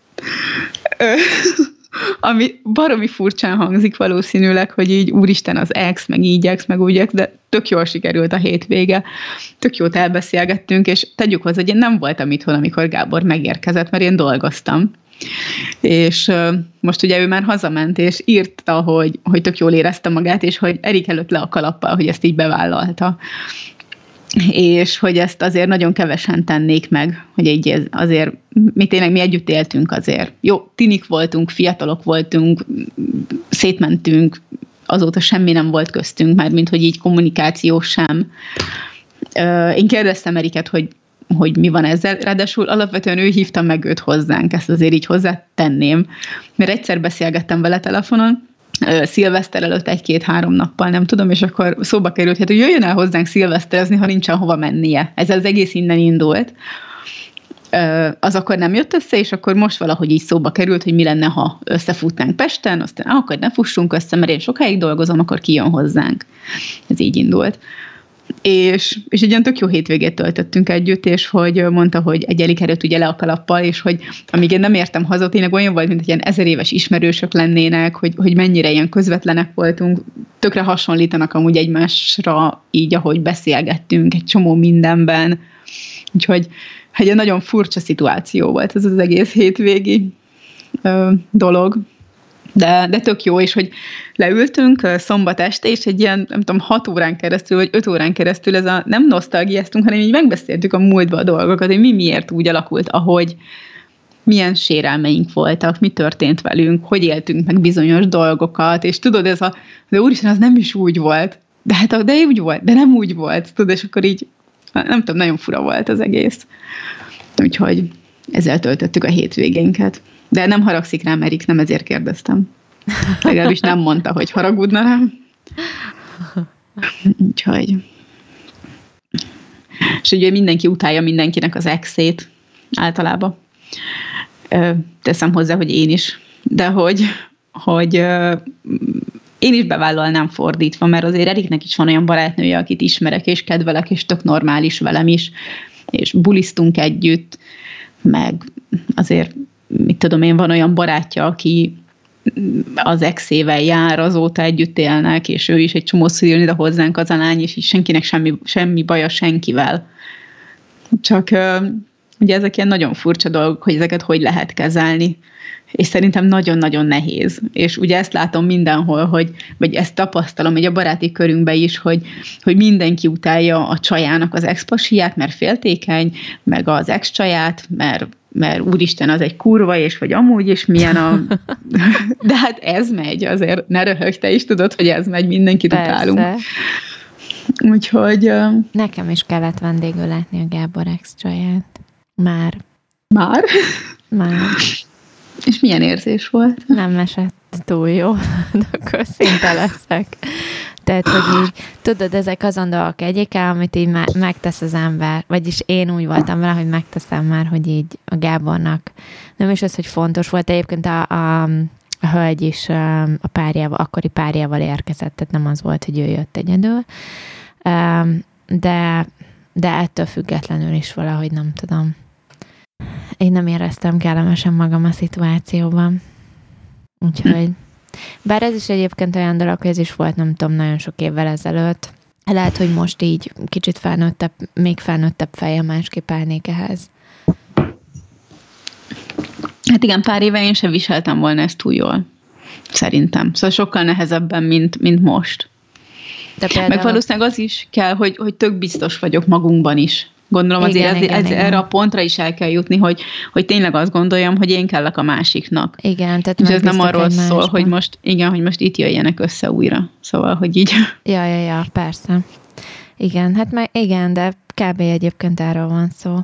*laughs* Ami baromi furcsán hangzik valószínűleg, hogy így úristen az ex, meg így ex, meg úgy ex, de tök jól sikerült a hétvége, tök jót elbeszélgettünk, és tegyük hozzá, hogy én nem voltam itthon, amikor Gábor megérkezett, mert én dolgoztam. És most ugye ő már hazament, és írta, hogy, hogy tök jól érezte magát, és hogy Erik előtt le a kalappal, hogy ezt így bevállalta és hogy ezt azért nagyon kevesen tennék meg, hogy így azért, mi tényleg mi együtt éltünk azért. Jó, tinik voltunk, fiatalok voltunk, szétmentünk, azóta semmi nem volt köztünk, már mint hogy így kommunikáció sem. Én kérdeztem Eriket, hogy hogy mi van ezzel, ráadásul alapvetően ő hívta meg őt hozzánk, ezt azért így hozzátenném, mert egyszer beszélgettem vele telefonon, szilveszter előtt egy-két-három nappal, nem tudom, és akkor szóba került, hát, hogy jöjjön el hozzánk szilveszterezni, ha nincsen hova mennie. Ez az egész innen indult. Az akkor nem jött össze, és akkor most valahogy így szóba került, hogy mi lenne, ha összefutnánk Pesten, aztán akkor ne fussunk össze, mert én sokáig dolgozom, akkor kijön hozzánk. Ez így indult. És, és egy ilyen tök jó hétvégét töltöttünk együtt, és hogy mondta, hogy egy elik előtt ugye le a kalappal, és hogy amíg én nem értem haza, tényleg olyan volt, mint egy ilyen ezer éves ismerősök lennének, hogy, hogy mennyire ilyen közvetlenek voltunk, tökre hasonlítanak amúgy egymásra, így ahogy beszélgettünk egy csomó mindenben. Úgyhogy egy ilyen nagyon furcsa szituáció volt ez az egész hétvégi ö, dolog de, de tök jó, és hogy leültünk szombat este, és egy ilyen, nem tudom, hat órán keresztül, vagy öt órán keresztül ez a nem nosztalgiáztunk, hanem így megbeszéltük a múltba a dolgokat, hogy mi miért úgy alakult, ahogy milyen sérelmeink voltak, mi történt velünk, hogy éltünk meg bizonyos dolgokat, és tudod, ez a, de úristen, az nem is úgy volt, de hát de úgy volt, de nem úgy volt, tudod, és akkor így, nem tudom, nagyon fura volt az egész. Úgyhogy ezzel töltöttük a hétvégénket. De nem haragszik rám Erik, nem ezért kérdeztem. Legalábbis nem mondta, hogy haragudna rám. Úgyhogy. És ugye mindenki utálja mindenkinek az exét általában. Teszem hozzá, hogy én is. De hogy, hogy én is bevállalnám fordítva, mert azért Eriknek is van olyan barátnője, akit ismerek és kedvelek, és tök normális velem is, és bulisztunk együtt, meg azért, mit tudom én, van olyan barátja, aki az exével jár, azóta együtt élnek, és ő is egy csomószor jön ide hozzánk az a lány, és így senkinek semmi, semmi baja senkivel. Csak ugye ezek ilyen nagyon furcsa dolgok, hogy ezeket hogy lehet kezelni. És szerintem nagyon-nagyon nehéz. És ugye ezt látom mindenhol, hogy, vagy ezt tapasztalom, hogy a baráti körünkben is, hogy, hogy mindenki utálja a csajának az expasiát, mert féltékeny, meg az ex-csaját, mert, mert úristen, az egy kurva, és vagy amúgy is milyen a... *laughs* De hát ez megy, azért ne röhög, te is tudod, hogy ez megy, mindenkit utálunk. Persze. Úgyhogy ö, Nekem is kellett vendégül látni a Gábor ex csaját. Már, már. már És milyen érzés volt? nem esett túl jó, *laughs* de akkor szinte leszek. Tehát, hogy így, tudod, ezek azon dolgok egyike, amit így me- megtesz az ember, vagyis én úgy voltam vele, hogy megteszem már, hogy így a Gábornak nem is az, hogy fontos volt, egyébként a, a, a hölgy is um, a párjával, akkori párjával érkezett, tehát nem az volt, hogy ő jött egyedül, Um, de, de ettől függetlenül is valahogy nem tudom. Én nem éreztem kellemesen magam a szituációban. Úgyhogy, bár ez is egyébként olyan dolog, hogy ez is volt, nem tudom, nagyon sok évvel ezelőtt. Lehet, hogy most így kicsit felnőttebb, még felnőttebb feje másképp állnék ehhez. Hát igen, pár éve én sem viseltem volna ezt túl jól. Szerintem. Szóval sokkal nehezebben, mint, mint most. De Meg valószínűleg az is kell, hogy, hogy tök biztos vagyok magunkban is. Gondolom azért Igen, ez, igen, ez, igen. erre a pontra is el kell jutni, hogy, hogy tényleg azt gondoljam, hogy én kellek a másiknak. Igen, tehát És ez nem arról szól, egymásban. hogy most, igen, hogy most itt jöjjenek össze újra. Szóval, hogy így. Ja, ja, ja, persze. Igen, hát meg igen, de kb. egyébként erről van szó.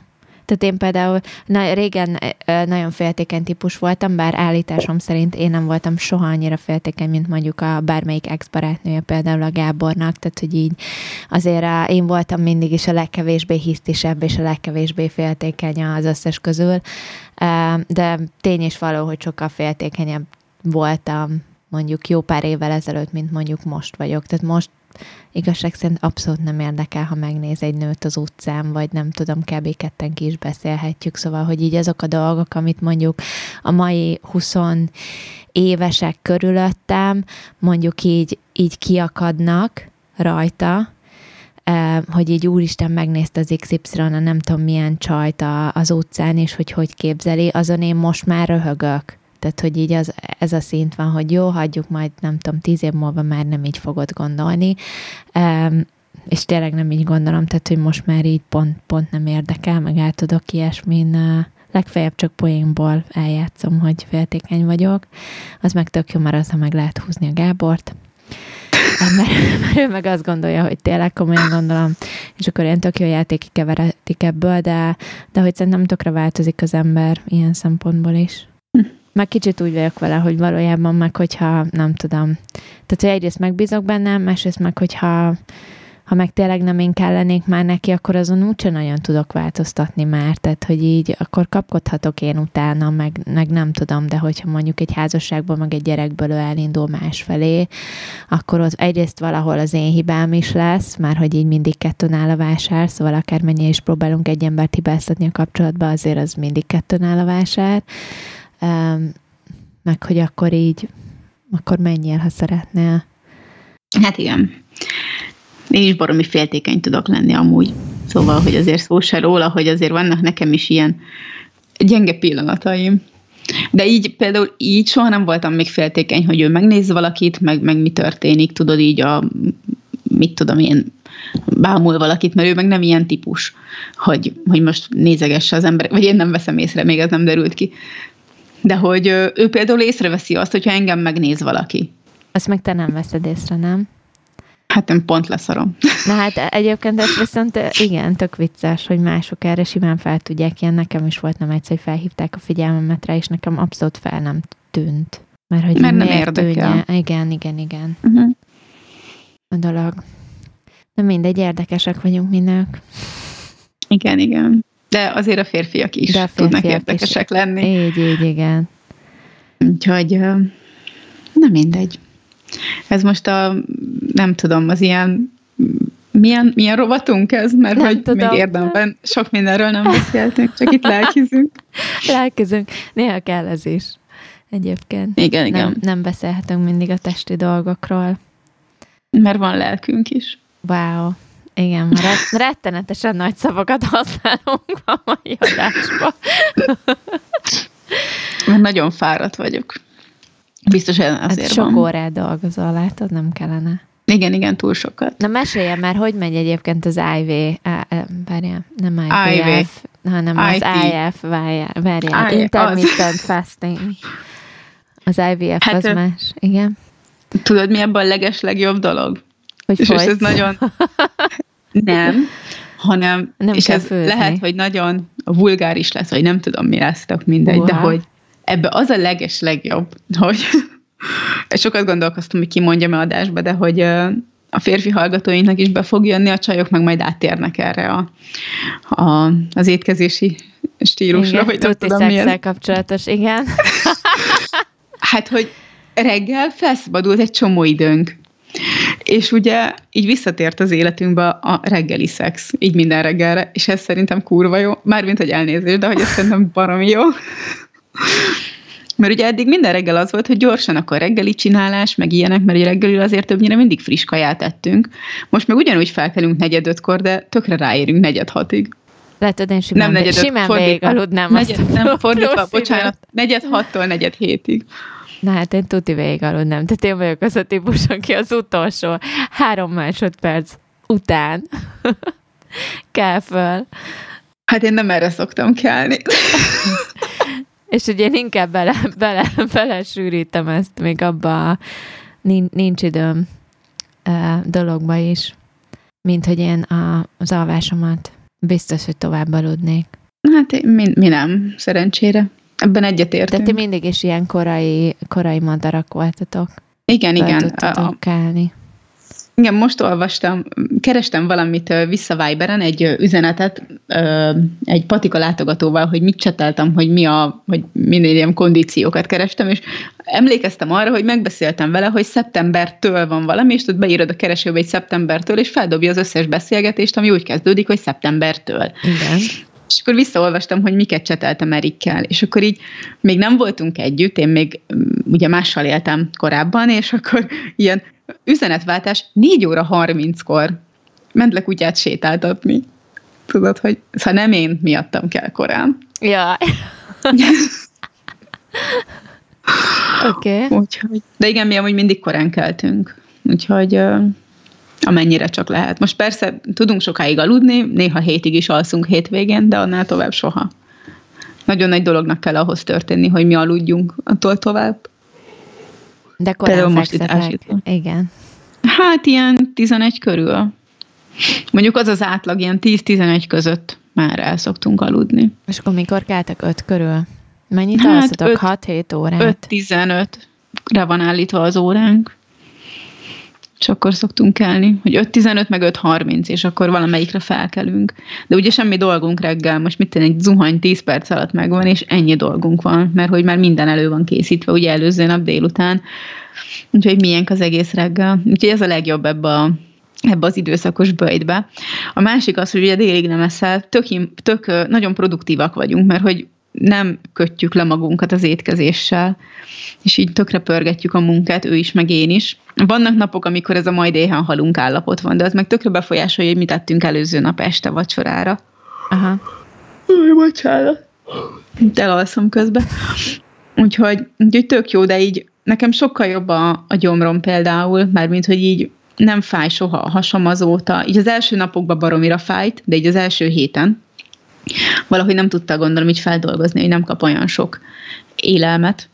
Tehát én például na, régen ö, nagyon féltékeny típus voltam, bár állításom szerint én nem voltam soha annyira féltékeny, mint mondjuk a bármelyik ex-barátnője, például a Gábornak, tehát hogy így azért a, én voltam mindig is a legkevésbé hisztisebb és a legkevésbé féltékeny az összes közül, Ö, de tény is való, hogy sokkal féltékenyebb voltam mondjuk jó pár évvel ezelőtt, mint mondjuk most vagyok. Tehát most igazság szerint abszolút nem érdekel, ha megnéz egy nőt az utcán, vagy nem tudom, kb. ketten ki is beszélhetjük, szóval, hogy így azok a dolgok, amit mondjuk a mai 20 évesek körülöttem, mondjuk így, így kiakadnak rajta, hogy így úristen megnézte az XY, a nem tudom milyen csajt a- az utcán, és hogy hogy képzeli, azon én most már röhögök. Tehát, hogy így az, ez a szint van, hogy jó, hagyjuk majd, nem tudom, tíz év múlva már nem így fogod gondolni. Um, és tényleg nem így gondolom, tehát, hogy most már így pont, pont nem érdekel, meg el tudok ilyesmin, uh, legfeljebb csak poénból eljátszom, hogy féltékeny vagyok. Az meg tök jó, mert azzal meg lehet húzni a Gábort. Mert, *laughs* mert ő meg azt gondolja, hogy tényleg komolyan gondolom, és akkor ilyen tök jó játéki keveredik ebből, de, de hogy szerintem tökre változik az ember ilyen szempontból is. Meg kicsit úgy vagyok vele, hogy valójában meg, hogyha nem tudom. Tehát, hogy egyrészt megbízok benne, másrészt meg, hogyha ha meg tényleg nem én kellenék már neki, akkor azon úgyse nagyon tudok változtatni már, tehát hogy így akkor kapkodhatok én utána, meg, meg nem tudom, de hogyha mondjuk egy házasságban, meg egy gyerekből ő elindul másfelé, akkor ott egyrészt valahol az én hibám is lesz, már hogy így mindig kettőn áll a vásár, szóval akármennyi is próbálunk egy embert hibáztatni a kapcsolatba, azért az mindig kettőn áll a vásár, meg hogy akkor így, akkor menjél, ha szeretnél. Hát igen. Én is baromi féltékeny tudok lenni amúgy. Szóval, hogy azért szó se róla, hogy azért vannak nekem is ilyen gyenge pillanataim. De így például így soha nem voltam még féltékeny, hogy ő megnéz valakit, meg, meg mi történik, tudod így a, mit tudom én, bámul valakit, mert ő meg nem ilyen típus, hogy, hogy most nézegesse az ember, vagy én nem veszem észre, még ez nem derült ki. De hogy ő például észreveszi azt, hogyha engem megnéz valaki. Azt meg te nem veszed észre, nem? Hát én pont leszarom. Na hát egyébként ez viszont igen, tök vicces, hogy mások erre simán fel tudják. Ilyen nekem is volt nem egyszer, hogy felhívták a figyelmemet rá, és nekem abszolút fel nem tűnt. Mert hogy Mert nem érdekel. Igen, igen, igen. Uh-huh. A dolog. De mindegy, érdekesek vagyunk mi nők. Igen, igen. De azért a férfiak is De a tudnak férfiak érdekesek is. lenni. Így, így, igen. Úgyhogy nem mindegy. Ez most a, nem tudom, az ilyen milyen, milyen rovatunk ez? Mert Nem hogy tudom. még érdemben sok mindenről nem beszéltünk, csak itt lelkizünk. *laughs* Lelkezünk. Néha kell ez is. Egyébként. Igen, igen. Nem, nem beszélhetünk mindig a testi dolgokról. Mert van lelkünk is. Wow. Igen, ret- rettenetesen nagy szavakat használunk a mai adásban. Mert nagyon fáradt vagyok. Biztos Hát azért sok van. órát dolgozol, látod, nem kellene. Igen, igen, túl sokat. Na meséljen már, hogy megy egyébként az IV, várjál, nem IVF, hanem az IT. IF, várjál, intermittent *laughs* fasting. Az IVF Hát, az más, igen. Tudod, mi ebben a leges legjobb dolog? Hogy És, és ez nagyon... *laughs* Nem, hanem, Nem és ez főzni. lehet, hogy nagyon vulgáris lesz, vagy nem tudom, mi lesz, tök mindegy, de Uha. hogy ebbe az a leges legjobb, *laughs* hogy sokat gondolkoztam, hogy kimondjam-e adásba, de hogy a férfi hallgatóinknak is be fog jönni, a csajok meg majd átérnek erre a, a, az étkezési stílusra, igen, vagy nem tudom milyen. kapcsolatos, igen. Hát, hogy reggel felszabadult egy csomó időnk. És ugye így visszatért az életünkbe a reggeli szex, így minden reggelre, és ez szerintem kurva jó, mármint, hogy elnézést, de hogy ez szerintem baromi jó. Mert ugye eddig minden reggel az volt, hogy gyorsan akkor reggeli csinálás, meg ilyenek, mert ugye reggelül azért többnyire mindig friss kaját ettünk. Most meg ugyanúgy felkelünk negyed ötkor, de tökre ráérünk negyed hatig. Látod, én simán, Nem negyed simán fordítva. végig aludnám Negyed, azt nem, fordítva, *laughs* bocsánat, negyed hattól negyed hétig. Na hát én tuti végig aludnám. Tehát én vagyok az a típus, aki az utolsó három másodperc után *laughs* kell föl. Hát én nem erre szoktam kelni. *laughs* És ugye én inkább bele, bele, bele sűrítem ezt még abba a nincs, időm dologba is, mint hogy én a, az alvásomat biztos, hogy tovább aludnék. Hát én, mi, mi nem, szerencsére. Ebben egyetértünk. De ti mindig is ilyen korai, korai madarak voltatok. Igen, Föl igen. tudtatok kelni. igen, most olvastam, kerestem valamit vissza Viberen, egy üzenetet egy patika látogatóval, hogy mit cseteltem, hogy mi a, hogy minél ilyen kondíciókat kerestem, és emlékeztem arra, hogy megbeszéltem vele, hogy szeptembertől van valami, és tudod beírod a keresőbe egy szeptembertől, és feldobja az összes beszélgetést, ami úgy kezdődik, hogy szeptembertől. Igen. És akkor visszaolvastam, hogy miket cseteltem Erikkel, és akkor így még nem voltunk együtt, én még mm, ugye mással éltem korábban, és akkor *laughs* ilyen üzenetváltás 4 óra 30-kor ment le kutyát sétáltatni. Tudod, hogy ha nem én miattam kell korán. Ja. *laughs* Oké. Okay. Úgyhogy, de igen, mi amúgy mindig korán keltünk. Úgyhogy amennyire csak lehet. Most persze tudunk sokáig aludni, néha hétig is alszunk hétvégén, de annál tovább soha. Nagyon nagy dolognak kell ahhoz történni, hogy mi aludjunk attól tovább. De korán most itt ásítom. Igen. Hát ilyen 11 körül. Mondjuk az az átlag, ilyen 10-11 között már el szoktunk aludni. És akkor mikor keltek? Öt körül? Mennyit Hát alszatok? öt- 6-7 órát? 5-15-re van állítva az óránk. És akkor szoktunk kelni, hogy 5-15 meg 5-30, és akkor valamelyikre felkelünk. De ugye semmi dolgunk reggel, most mit tenni, egy zuhany 10 perc alatt megvan, és ennyi dolgunk van, mert hogy már minden elő van készítve, ugye előző nap délután. Úgyhogy milyen az egész reggel. Úgyhogy ez a legjobb ebbe a ebbe az időszakos bőjtbe. A másik az, hogy ugye délig nem eszel, tök, tök nagyon produktívak vagyunk, mert hogy nem kötjük le magunkat az étkezéssel, és így tökre pörgetjük a munkát, ő is, meg én is. Vannak napok, amikor ez a majd éhen halunk állapot van, de az meg tökre befolyásolja, hogy mit tettünk előző nap este vacsorára. Aha. Új, bocsánat. Elalszom közben. Úgyhogy, úgyhogy tök jó, de így nekem sokkal jobb a, a gyomrom például, mármint, hogy így nem fáj soha a hasam azóta. Így az első napokban baromira fájt, de így az első héten valahogy nem tudta gondolom így feldolgozni, hogy nem kap olyan sok élelmet.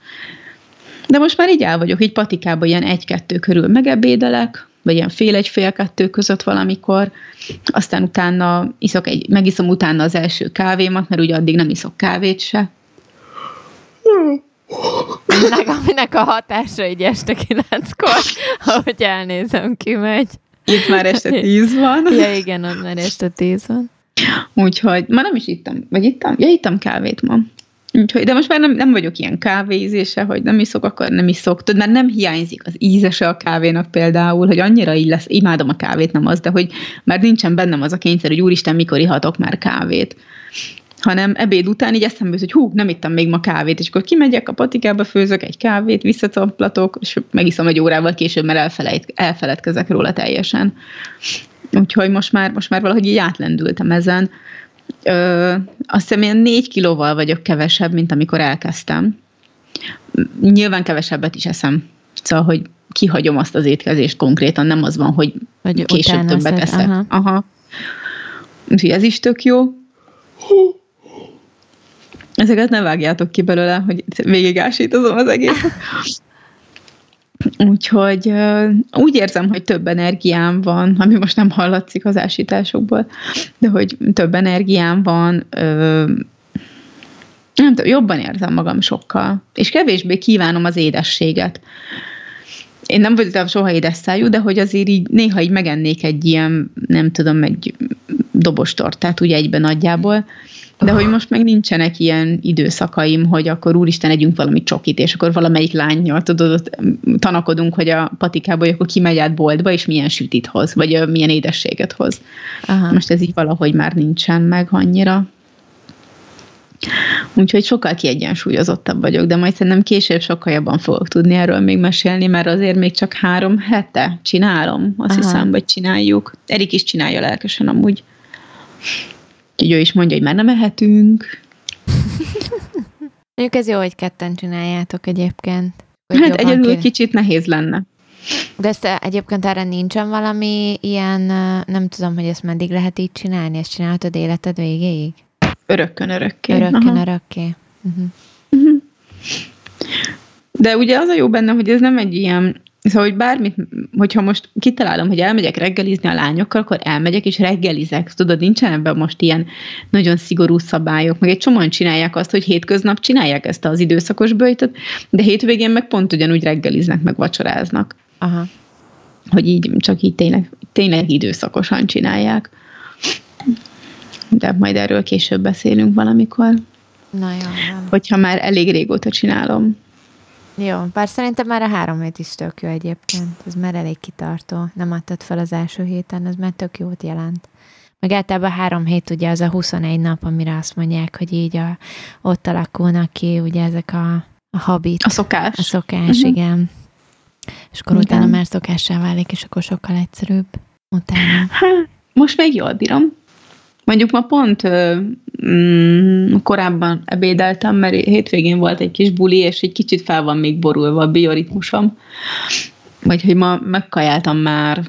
De most már így el vagyok, így patikában ilyen egy-kettő körül megebédelek, vagy ilyen fél egy fél kettő között valamikor, aztán utána iszok egy, megiszom utána az első kávémat, mert ugye addig nem iszok kávét se. Aminek, aminek a hatása így este kilenckor, *laughs* ahogy elnézem, kimegy. Itt már este tíz van. Ja, igen, ott már este tíz van. Úgyhogy ma nem is ittam, vagy ittam? Ja, ittam kávét ma. Úgyhogy, de most már nem, nem vagyok ilyen kávézése, hogy nem iszok, akkor nem iszok. Tudod, már nem hiányzik az ízese a kávénak például, hogy annyira így lesz, imádom a kávét, nem az, de hogy már nincsen bennem az a kényszer, hogy úristen, mikor ihatok már kávét hanem ebéd után így eszembe jut, hogy hú, nem ittam még ma kávét, és akkor kimegyek a patikába, főzök egy kávét, visszacaplatok, és megiszom egy órával később, mert elfelejt, elfeledkezek róla teljesen. Úgyhogy most már, most már valahogy így átlendültem ezen. Ö, azt hiszem, ilyen négy kilóval vagyok kevesebb, mint amikor elkezdtem. Nyilván kevesebbet is eszem. Szóval, hogy kihagyom azt az étkezést konkrétan, nem az van, hogy Vagy később többet szed- eszek. aha. Aha. Úgyhogy ez is tök jó. Ezeket ne vágjátok ki belőle, hogy végig ásítozom az egészet. Úgyhogy úgy érzem, hogy több energiám van, ami most nem hallatszik az ásításokból, de hogy több energiám van, nem tudom, jobban érzem magam sokkal, és kevésbé kívánom az édességet. Én nem voltam soha édes szájú, de hogy azért így néha így megennék egy ilyen, nem tudom, egy dobos tortát úgy egyben nagyjából, de hogy most meg nincsenek ilyen időszakaim, hogy akkor úristen, együnk valami csokit, és akkor valamelyik lányjal, tudod, ott tanakodunk, hogy a patikából, hogy akkor kimegy át boltba, és milyen sütit hoz, vagy milyen édességet hoz. Aha. Most ez így valahogy már nincsen meg annyira. Úgyhogy sokkal kiegyensúlyozottabb vagyok, de majd szerintem később sokkal jobban fogok tudni erről még mesélni, mert azért még csak három hete csinálom, azt Aha. hiszem, vagy csináljuk. Erik is csinálja lelkesen amúgy. Úgyhogy ő is mondja, hogy már nem ehetünk. *laughs* Mondjuk ez jó, hogy ketten csináljátok egyébként. Hát egyedül ki- kicsit nehéz lenne. De ezt eh, egyébként erre nincsen valami ilyen, eh, nem tudom, hogy ezt meddig lehet így csinálni, ezt csináltad életed végéig? Örökkön örökké. Örökkön Aha. örökké. Uh-huh. De ugye az a jó benne, hogy ez nem egy ilyen, szóval, hogy bármit, hogyha most kitalálom, hogy elmegyek reggelizni a lányokkal, akkor elmegyek és reggelizek. Tudod, nincsen ebben most ilyen nagyon szigorú szabályok, meg egy csomóan csinálják azt, hogy hétköznap csinálják ezt az időszakos bőjtöt, de hétvégén meg pont ugyanúgy reggeliznek, meg vacsoráznak. Aha. Hogy így, csak így tényleg, tényleg időszakosan csinálják. De majd erről később beszélünk valamikor, Na jó, nem. hogyha már elég régóta csinálom. Jó, bár szerintem már a három hét is tök jó egyébként. Ez már elég kitartó. Nem adtad fel az első héten, ez már tök jót jelent. Meg általában három hét ugye az a 21 nap, amire azt mondják, hogy így a, ott alakulnak ki ugye ezek a, a habit, A szokás. a szokás, Mhm. igen. És akkor Igen. utána már szokássá válik, és akkor sokkal egyszerűbb utána. Hát, most még jól bírom. Mondjuk ma pont mm, korábban ebédeltem, mert hétvégén volt egy kis buli, és egy kicsit fel van még borulva a bioritmusom. Vagy hogy ma megkajáltam már,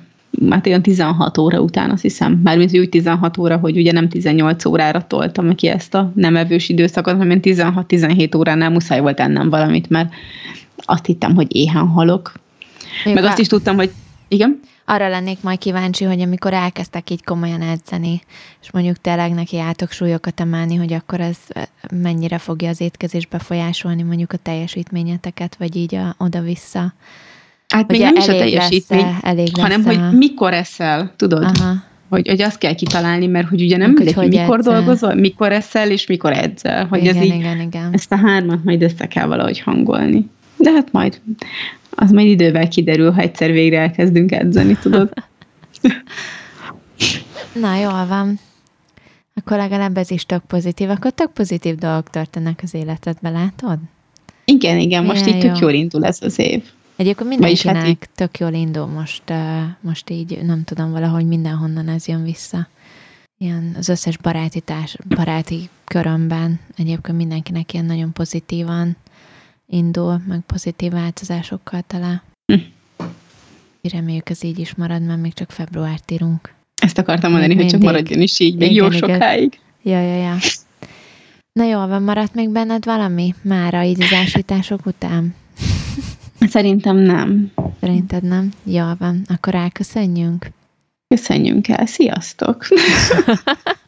hát olyan 16 óra után, azt hiszem. Mármint úgy 16 óra, hogy ugye nem 18 órára toltam ki ezt a nem evős időszakot, hanem 16-17 óránál muszáj volt ennem valamit, mert azt hittem, hogy éhen halok. Meg Mondjuk azt is tudtam, hogy igen, Arra lennék majd kíváncsi, hogy amikor elkezdtek így komolyan edzeni, és mondjuk tényleg neki álltok súlyokat emelni, hogy akkor ez mennyire fogja az étkezés befolyásolni mondjuk a teljesítményeteket, vagy így a, oda-vissza. Hát még nem is a teljesítmény, elég hanem hogy mikor eszel, tudod? Aha, Hogy, hogy azt kell kitalálni, mert hogy ugye nem Meg, mindegy, hogy hogy hogy mikor edzel. dolgozol, mikor eszel, és mikor edzel. Hogy igen, ez így, igen, igen. ezt a hármat majd össze kell valahogy hangolni. De hát majd, az majd idővel kiderül, ha egyszer végre elkezdünk edzeni, tudod? *laughs* Na, jól van. Akkor legalább ez is tök pozitív. Akkor tök pozitív dolgok történnek az életedbe, látod? Igen, igen, most Milyen így tök jó. jól indul ez az év. Egyébként hát mindenkinek tök jól indul most, most így, nem tudom, valahogy mindenhonnan ez jön vissza. Ilyen az összes baráti, társ, baráti körömben egyébként mindenkinek ilyen nagyon pozitívan indul, meg pozitív változásokkal tele. Hm. Reméljük ez így is marad, mert még csak februárt írunk. Ezt akartam mondani, Még hogy csak mindig. maradjon is így, még Igen, jó igen. sokáig. Ja, ja, ja. Na jól van, maradt még benned valami? Mára így az ásítások után? Szerintem nem. Szerinted nem? Jól van, akkor elköszönjünk. Köszönjünk el, sziasztok! *laughs*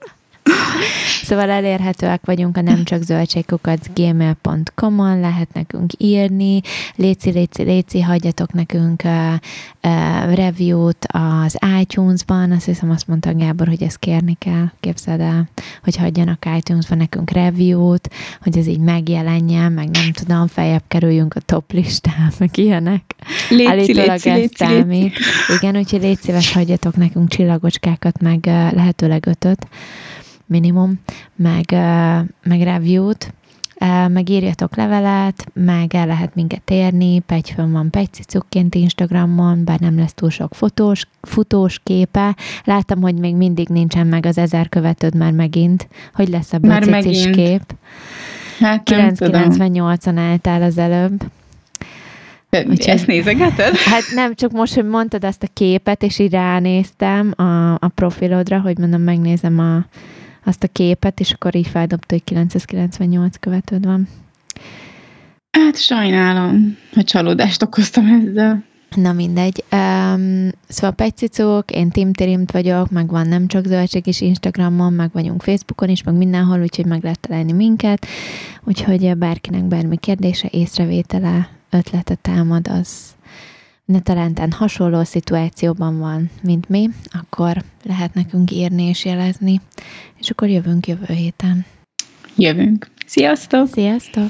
*laughs* Szóval elérhetőek vagyunk a nem csak zöldségkukat gmail.com-on, lehet nekünk írni, léci, léci, léci, hagyjatok nekünk uh, uh, review-t az iTunes-ban, azt hiszem azt mondta Gábor, hogy ezt kérni kell, képzeld el, hogy hagyjanak iTunes-ban nekünk review-t, hogy ez így megjelenjen, meg nem tudom, feljebb kerüljünk a top listán, *laughs* meg ilyenek. Léci, Állítólag léci, ez léci, léci. számít. Igen, úgyhogy légy szíves, hagyjatok nekünk csillagocskákat, meg lehetőleg ötöt minimum, meg, meg review-t, meg írjatok levelet, meg el lehet minket érni, Pegyfön van Pegycicukként Instagramon, bár nem lesz túl sok fotós, futós képe. Láttam, hogy még mindig nincsen meg az ezer követőd már megint. Hogy lesz ebből Már cicis megint. kép? Hát nem tudom. 998-on álltál az előbb. Úgyhogy- Ezt nézegeted? Hát nem, csak most, hogy mondtad ezt a képet, és így ránéztem a, a profilodra, hogy mondom, megnézem a, azt a képet, és akkor így feldobta, hogy 998 követőd van. Hát sajnálom, hogy csalódást okoztam ezzel. Na mindegy. Um, szóval Pegycicók, én Tim Tirimt vagyok, meg van nem csak zöldség is Instagramon, meg vagyunk Facebookon is, meg mindenhol, úgyhogy meg lehet találni minket. Úgyhogy eh, bárkinek bármi kérdése, észrevétele, ötlete támad, az ne talán hasonló szituációban van, mint mi, akkor lehet nekünk írni és jelezni, és akkor jövünk jövő héten. Jövünk. Sziasztok! Sziasztok!